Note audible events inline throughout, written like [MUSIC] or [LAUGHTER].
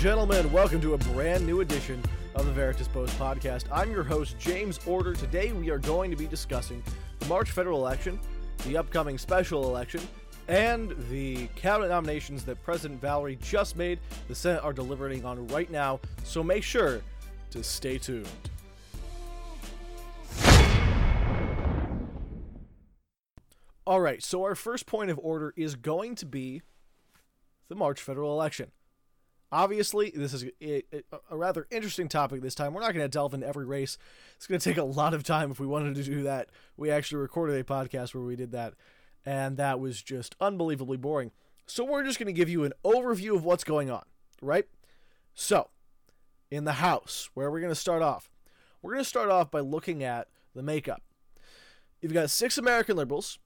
gentlemen, welcome to a brand new edition of the Veritas Post podcast. I'm your host, James Order. Today we are going to be discussing the March federal election, the upcoming special election, and the cabinet nominations that President Valerie just made. The Senate are deliberating on right now, so make sure to stay tuned. All right, so our first point of order is going to be the March federal election. Obviously, this is a, a rather interesting topic this time. We're not going to delve into every race. It's going to take a lot of time if we wanted to do that. We actually recorded a podcast where we did that, and that was just unbelievably boring. So, we're just going to give you an overview of what's going on, right? So, in the House, where we're going to start off, we're going to start off by looking at the makeup. You've got six American liberals,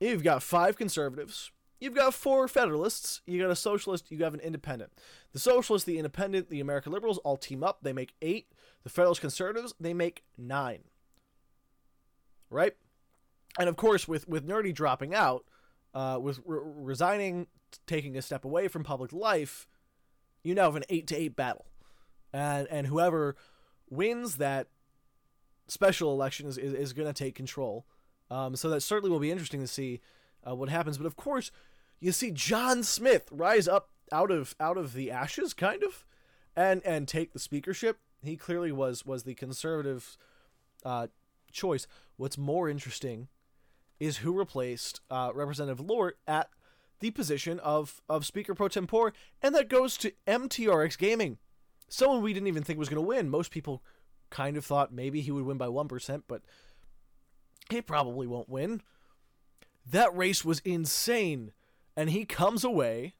you've got five conservatives, you've got four Federalists, you got a socialist, you have an independent. The socialists, the independent, the American liberals all team up. They make eight. The Federalist conservatives, they make nine. Right? And of course, with, with Nerdy dropping out, uh, with re- resigning, taking a step away from public life, you now have an eight to eight battle. And, and whoever wins that special election is, is, is going to take control. Um, so that certainly will be interesting to see uh, what happens. But of course, you see John Smith rise up out of out of the ashes, kind of, and and take the speakership. He clearly was was the conservative uh, choice. What's more interesting is who replaced uh, Representative Lort at the position of of Speaker pro tempore, and that goes to MTRX Gaming, someone we didn't even think was going to win. Most people kind of thought maybe he would win by one percent, but he probably won't win. That race was insane, and he comes away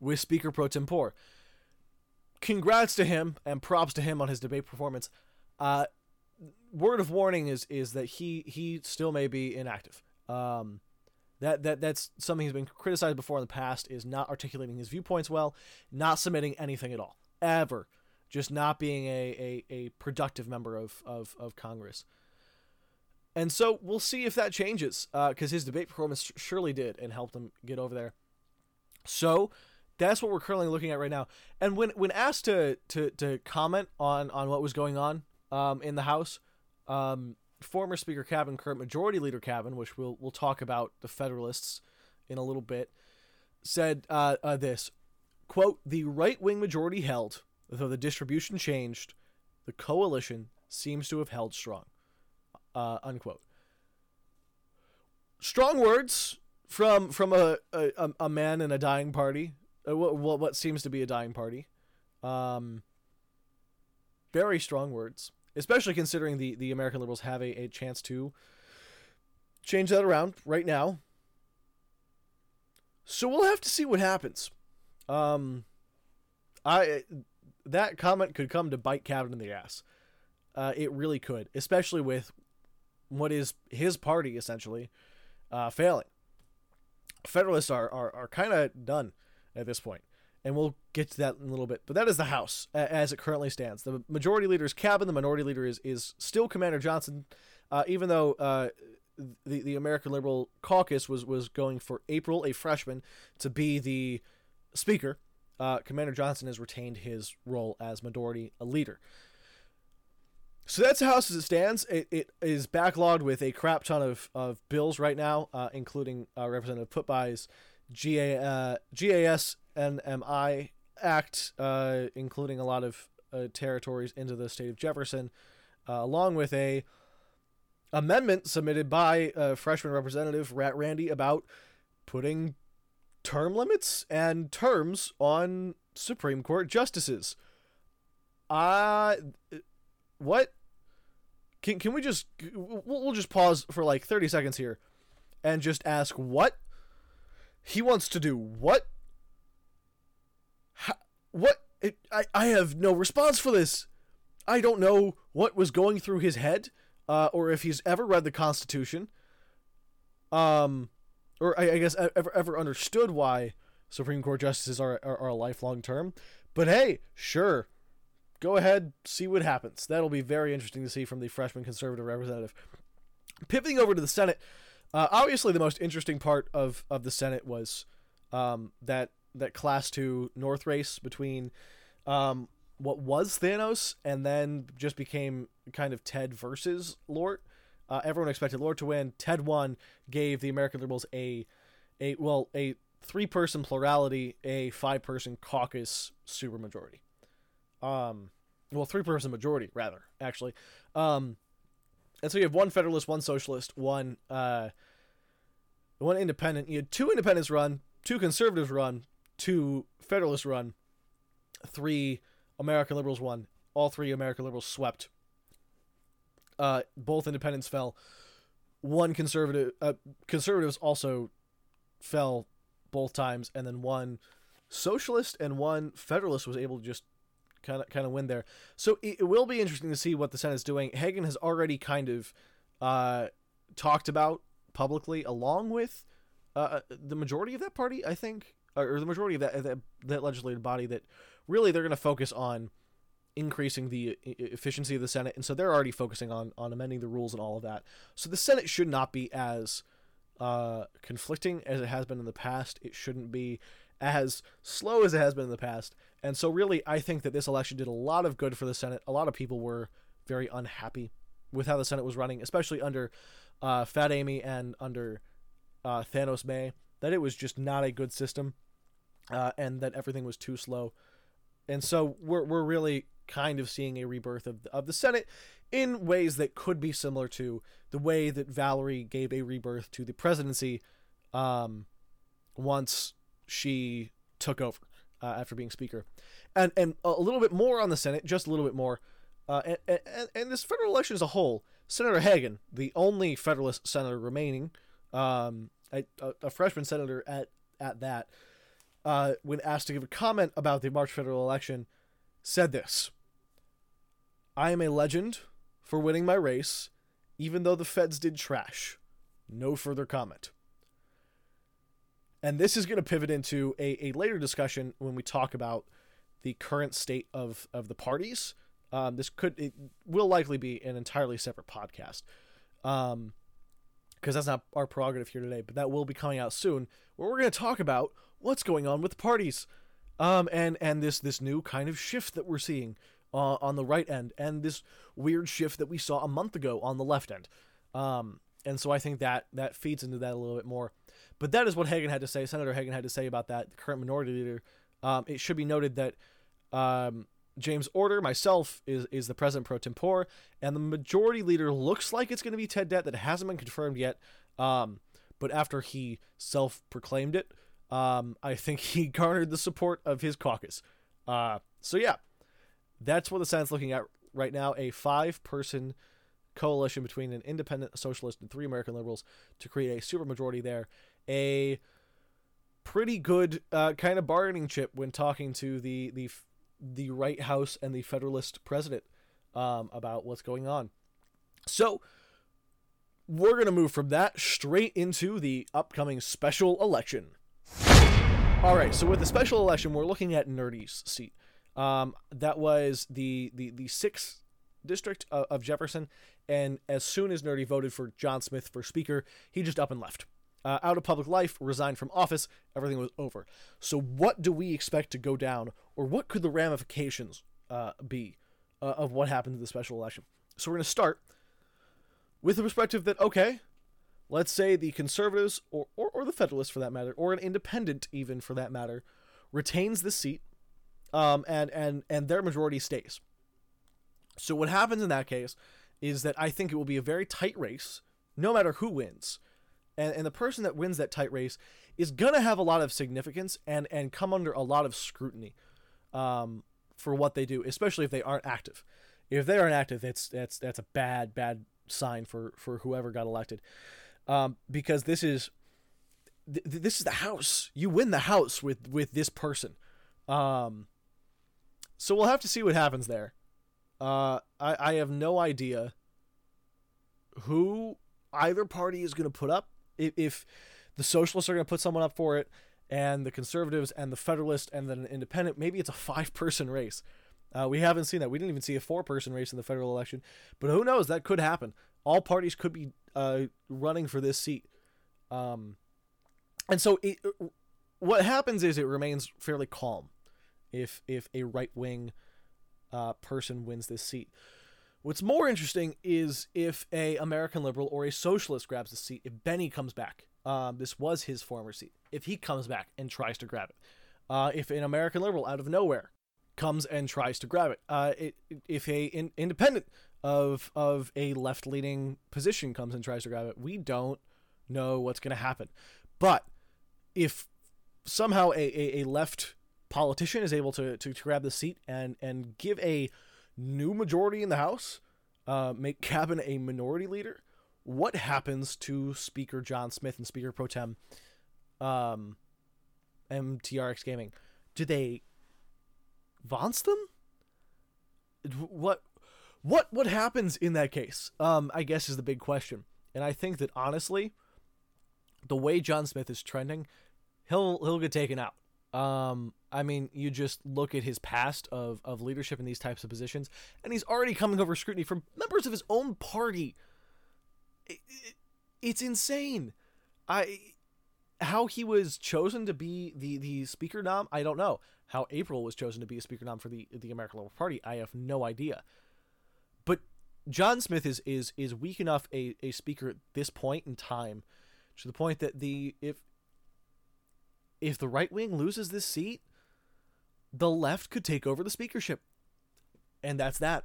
with Speaker pro tempore. Congrats to him and props to him on his debate performance. Uh, word of warning is is that he he still may be inactive. Um, that that that's something he's been criticized before in the past is not articulating his viewpoints well, not submitting anything at all, ever, just not being a a, a productive member of, of of Congress. And so we'll see if that changes, because uh, his debate performance surely did and helped him get over there. So that's what we're currently looking at right now. And when when asked to to, to comment on on what was going on um, in the House, um, former Speaker Cavan, current Majority Leader Cavan, which we'll we'll talk about the Federalists in a little bit, said uh, uh, this quote: "The right wing majority held, though the distribution changed, the coalition seems to have held strong." Uh, unquote. Strong words from from a, a, a man in a dying party uh, what, what what seems to be a dying party. Um, very strong words, especially considering the the American liberals have a, a chance to change that around right now. So we'll have to see what happens. Um, I that comment could come to bite Cavan in the ass. Uh, it really could, especially with what is his party essentially uh, failing. Federalists are are, are kind of done at this. And we'll get to that in a little bit. But that is the House as it currently stands. The majority leader is Cavan. The minority leader is, is still Commander Johnson, uh, even though uh, the, the American Liberal Caucus was, was going for April, a freshman, to be the Speaker. Uh, Commander Johnson has retained his role as majority leader. So that's the House as it stands. It, it is backlogged with a crap ton of, of bills right now, uh, including uh, Representative Putbuy's GA, uh, GAS NMI Act, uh, including a lot of uh, territories into the state of Jefferson, uh, along with a amendment submitted by a freshman representative Rat Randy about putting term limits and terms on Supreme Court justices. Uh what? Can can we just we'll, just pause for like 30 seconds here and just ask what he wants to do what? How, what? It, I, I have no response for this. I don't know what was going through his head, uh, or if he's ever read the Constitution, um, or I, I guess ever ever understood why Supreme Court justices are, are, are a lifelong term. But hey, sure, go ahead, see what happens. That'll be very interesting to see from the freshman conservative representative. Pivoting over to the Senate, uh, obviously, the most interesting part of, of the Senate was um, that that class two North race between um, what was Thanos and then just became kind of Ted versus Lort. Uh, everyone expected Lort to win. Ted won, gave the American Liberals a a well a three person plurality, a five person caucus supermajority. Um, well, three person majority rather actually. Um, and so you have one Federalist, one Socialist, one uh, one Independent. You had two Independents run, two Conservatives run, two Federalists run, three American Liberals won. All three American Liberals swept. Uh, both Independents fell. One conservative, uh, conservatives also fell both times, and then one socialist and one federalist was able to just kind of kind of win there. So it, it, will be interesting to see what the Senate's doing. Hagan has already kind of uh, talked about publicly, along with uh, uh the majority of that party, I think, or the majority of that that, that legislative body, that really they're going to focus on increasing the efficiency of the Senate, and so they're already focusing on on amending the rules and all of that. So the Senate should not be as uh, conflicting as it has been in the past. It shouldn't be as slow as it has been in the past. And so, really, I think that this election did a lot of good for the Senate. A lot of people were very unhappy with how the Senate was running, especially under uh, Fat Amy and under uh, Thanos May, that it was just not a good system uh, and that everything was too slow. And so, we're, we're really kind of seeing a rebirth of, of the Senate in ways that could be similar to the way that Valerie gave a rebirth to the presidency um, once she took over uh, after being speaker. And, and a little bit more on the Senate, just a little bit more. Uh, and, and, and this federal election as a whole, Senator Hagan, the only Federalist senator remaining, um, a, a, freshman senator at, at that, uh, when asked to give a comment about the March federal election, said this I am a legend for winning my race, even though the feds did trash. No further comment. And this is going to pivot into a, a later discussion when we talk about the current state of, of the parties. Um, this could it will likely be an entirely separate podcast, because um, that's not our prerogative here today. But that will be coming out soon, where we're going to talk about what's going on with the parties, um, and and this this new kind of shift that we're seeing uh, on the right end, and this weird shift that we saw a month ago on the left end. Um, and so I think that that feeds into that a little bit more. But that is what Hagan had to say. Senator Hagan had to say about that. The current minority leader. Um, it should be noted that um, James Order, myself, is is the president pro tempore, and the majority leader looks like it's going to be Ted Dett. That hasn't been confirmed yet. Um, but after he self-proclaimed it, um, I think he [LAUGHS] garnered the support of his caucus. Uh, so yeah, that's what the Senate's looking at right now a five person coalition between an independent socialist and three American liberals to create a supermajority there. A pretty good uh, kind of bargaining chip when talking to the the the right house and the federalist president um, about what's going on. So we're gonna move from that straight into the upcoming special election. All right, so with the special election, we're looking at Nerdy's seat. Um, that was the the the sixth district of, of, Jefferson, and as soon as Nerdy voted for John Smith for Speaker, he just up and left. Uh, out of public life, resigned from office, everything was over. So, what do we expect to go down, or what could the ramifications uh, be uh, of what happened to the special election? So, we're going to start with the perspective that, okay, let's say the conservatives, or, or, or the Federalists for that matter, or an independent even for that matter, retains the seat um, and and and their majority stays. So what happens in that case is that I think it will be a very tight race, no matter who wins, and and the person that wins that tight race is gonna have a lot of significance and and come under a lot of scrutiny, um, for what they do, especially if they aren't active. If they aren't active, that's that's that's a bad bad sign for for whoever got elected, um, because this is th- this is the house. You win the house with with this person. Um, so we'll have to see what happens there. Uh, I, I have no idea who either party is going to put up. If, the socialists are going to put someone up for it, and the conservatives and the federalist and then an independent, maybe it's a five person race. Uh, we haven't seen that. We didn't even see a four person race in the federal election, but who knows? That could happen. All parties could be uh, running for this seat. Um, and so it, what happens is it remains fairly calm if if a right wing uh, person wins this seat. What's more interesting is if a American liberal or a socialist grabs the seat. If Benny comes back, um, this was his former seat. If he comes back and tries to grab it, uh, if an American liberal out of nowhere comes and tries to grab it, uh, it if a in, independent of of a left leaning position comes and tries to grab it, we don't know what's going to happen. But if somehow a, a, a left politician is able to, to, to grab the seat and and give a new majority in the House, uh, make Cavan a minority leader, what happens to Speaker John Smith and Speaker Pro Tem um, MTRX Gaming? Do they vance them? What what what happens in that case? Um, I guess is the big question. And I think that honestly, the way John Smith is trending, he'll he'll get taken out. Um, I mean, you just look at his past of, of leadership in these types of positions, and he's already coming over scrutiny from members of his own party. It, it, it's insane. I how he was chosen to be the the speaker nom, I don't know. How April was chosen to be a speaker nom for the the American Liberal Party, I have no idea. But John Smith is is is weak enough a, a speaker at this point in time, to the point that the if if the right wing loses this seat, the left could take over the speakership, and that's that.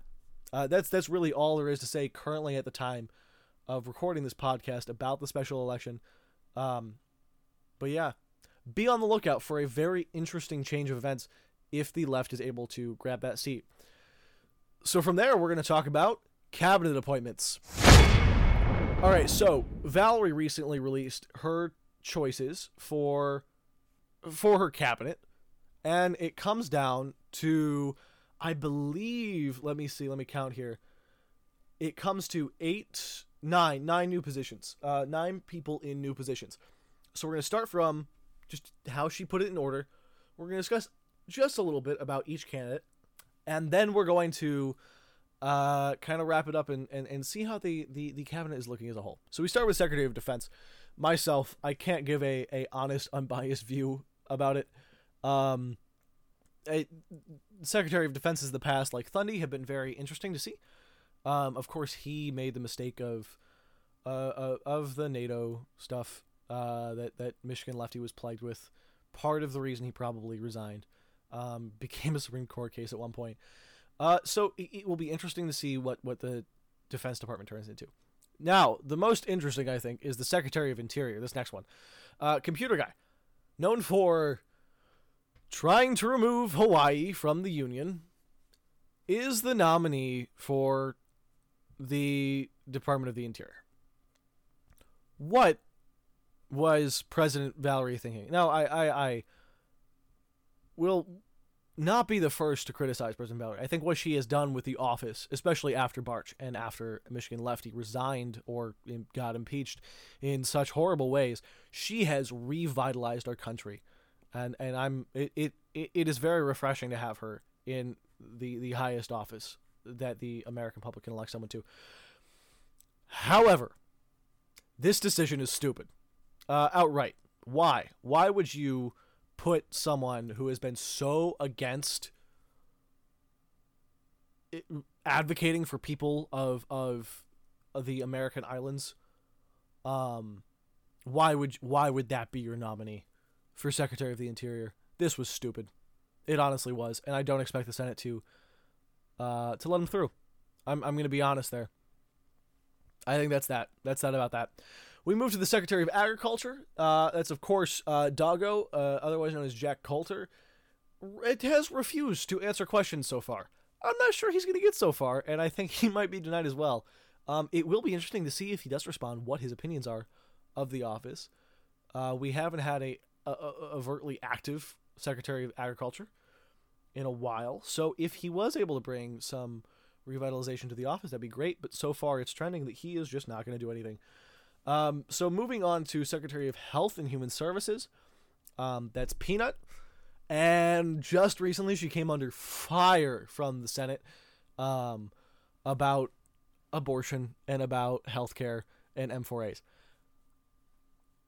Uh, that's that's really all there is to say currently at the time of recording this podcast about the special election. Um, but yeah, be on the lookout for a very interesting change of events if the left is able to grab that seat. So from there, we're going to talk about cabinet appointments. All right, so Valerie recently released her choices for for her cabinet, and it comes down to, I believe, let me see, let me count here. It comes to eight, nine, nine new positions, uh, nine people in new positions. So we're going to start from just how she put it in order. We're going to discuss just a little bit about each candidate, and then we're going to uh, kind of wrap it up and, and, and see how the, the, the cabinet is looking as a whole. So we start with Secretary of Defense. Myself, I can't give a, a honest, unbiased view about it. Um, a, Secretary of Defense is the past, like Thundy, have been very interesting to see. Um, of course, he made the mistake of uh, uh, of the NATO stuff uh, that that Michigan lefty was plagued with. Part of the reason he probably resigned um, [LAUGHS] became a Supreme Court case at one point. Uh, so it, it will be interesting to see what what the Defense Department turns into. Now, the most interesting, I think, is the Secretary of Interior. This next one, uh, computer guy known for trying to remove Hawaii from the Union, is the nominee for the Department of the Interior. What was President Valerie thinking? Now, I, I, I will not be the first to criticize President Valerie. I think what she has done with the office, especially after Barch and after Michigan lefty resigned or got impeached in such horrible ways, she has revitalized our country, and and I'm it it, it is very refreshing to have her in the the highest office that the American public can elect someone to. However, this decision is stupid, uh, outright. Why? Why would you? put someone who has been so against it, advocating for people of, of of the American islands um why would why would that be your nominee for Secretary of the Interior? This was stupid. It honestly was, and I don't expect the Senate to uh to let him through. I'm I'm to be honest there. I think that's that. That's that about that. We move to the Secretary of Agriculture. Uh, that's, of course, uh, Doggo, uh, otherwise known as Jack Coulter. It has refused to answer questions so far. I'm not sure he's to get so far, and I think [LAUGHS] he might be denied as well. Um, it will be interesting to see if he does respond, what his opinions are of the office. Uh, we haven't had a, a overtly active Secretary of Agriculture in a while, so if he was able to bring some revitalization to the office, that'd be great. But so far, it's trending that he is just not going to do anything. Um, so moving on to Secretary of Health and Human Services, um, that's Peanut. And just recently, she came under fire from the Senate um, about abortion and about healthcare and M4As.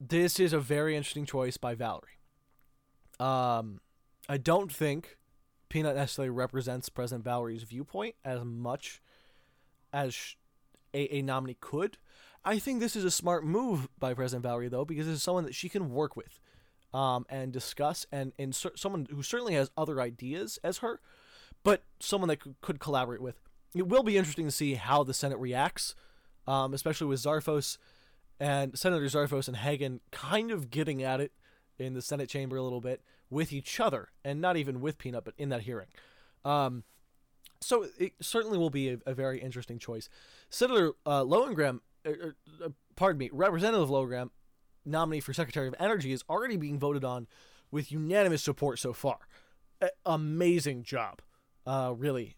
This is a very interesting choice by Valerie. Um, I don't think Peanut necessarily represents President Valerie's viewpoint as much as a, a nominee could. I think this is a smart move by President Valerie, though, because this is someone that she can work with um, and discuss, and, and cer- someone who certainly has other ideas as her, but someone that could, could collaborate with. It will be interesting to see how the Senate reacts, um, especially with Zarfos and Senator Zarfos and Hagan kind of getting at it in the Senate chamber a little bit with each other, and not even with Peanut, but in that hearing. Um, so it certainly will be a, a very interesting choice. Senator uh, Lowengram, uh, uh, pardon me, Representative Lowengram, nominee for Secretary of Energy, is already being voted on with unanimous support so far. A- amazing job, uh, really,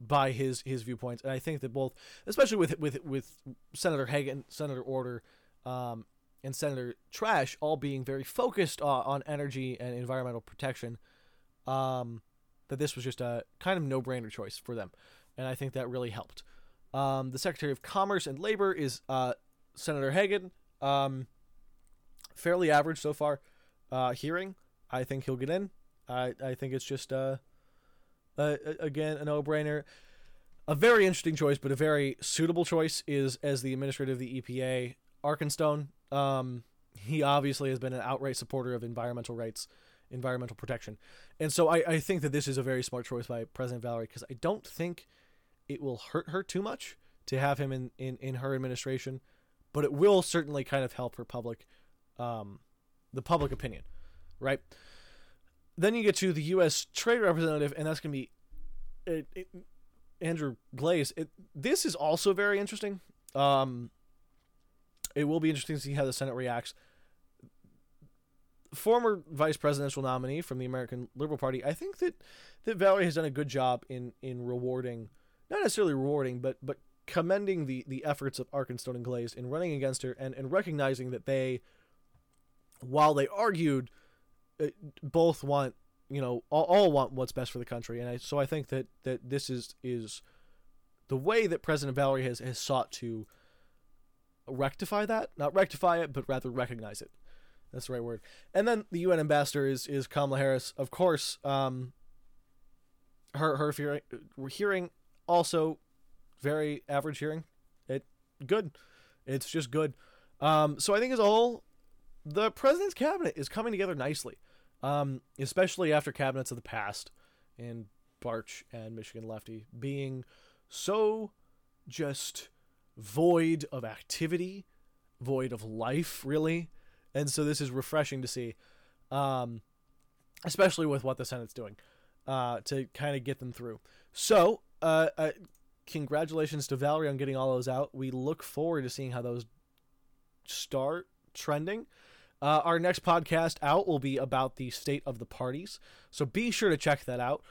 by his his viewpoints, and I think that both, especially with with with Senator Hagan, Senator Order, um, and Senator Trash, all being very focused on, on energy and environmental protection. Um, that this was just a kind of no brainer choice for them. And I think that really helped. Um, the Secretary of Commerce and Labor is uh, Senator Hagan. Um, fairly average so far. Uh, hearing, I think he'll get in. I, I think it's just, uh, uh, again, a no brainer. A very interesting choice, but a very suitable choice is as the administrator of the EPA, Arkenstone. Um, he obviously has been an outright supporter of environmental rights environmental protection. And so I, I think that this is a very smart choice by President Valerie because I don't think it will hurt her too much to have him in, in, in her administration, but it will certainly kind of help her public, um, the public opinion, right? Then you get to the U.S. Trade Representative, and that's going to be it, it, Andrew Glaze. It, this is also very interesting. Um, it will be interesting to see how the Senate reacts former vice presidential nominee from the American Liberal Party, I think that that Valerie has done a good job in in rewarding, not necessarily rewarding, but but commending the the efforts of Arkenstone and Glaze in running against her and and recognizing that they, while they argued, uh, both want you know all, all want what's best for the country, and I so I think that that this is is the way that President Valerie has has sought to rectify that, not rectify it, but rather recognize it. That's the right word. And then the UN ambassador is is Kamala Harris. Of course, um, her her hearing, hearing also very average hearing. It good. It's just good. Um, so I think as a whole, the president's cabinet is coming together nicely, um, especially after cabinets of the past, and Barch and Michigan Lefty being so just void of activity, void of life, really and so this is refreshing to see, um, especially with what the Senate's doing uh, to kind of get them through. So, uh, uh, congratulations to Valerie on getting all those out. We look forward to seeing how those start trending. Uh, our next podcast out will be about the state of the parties, so be sure to check that out.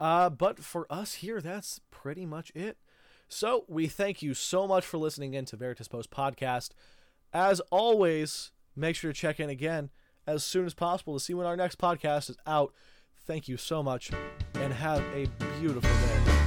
Uh, but for us here, that's pretty much it. So we thank you so much for listening in to Veritas Post Podcast. As always, Make sure to check in again as soon as possible to see when our next podcast is out. Thank you so much and have a beautiful day.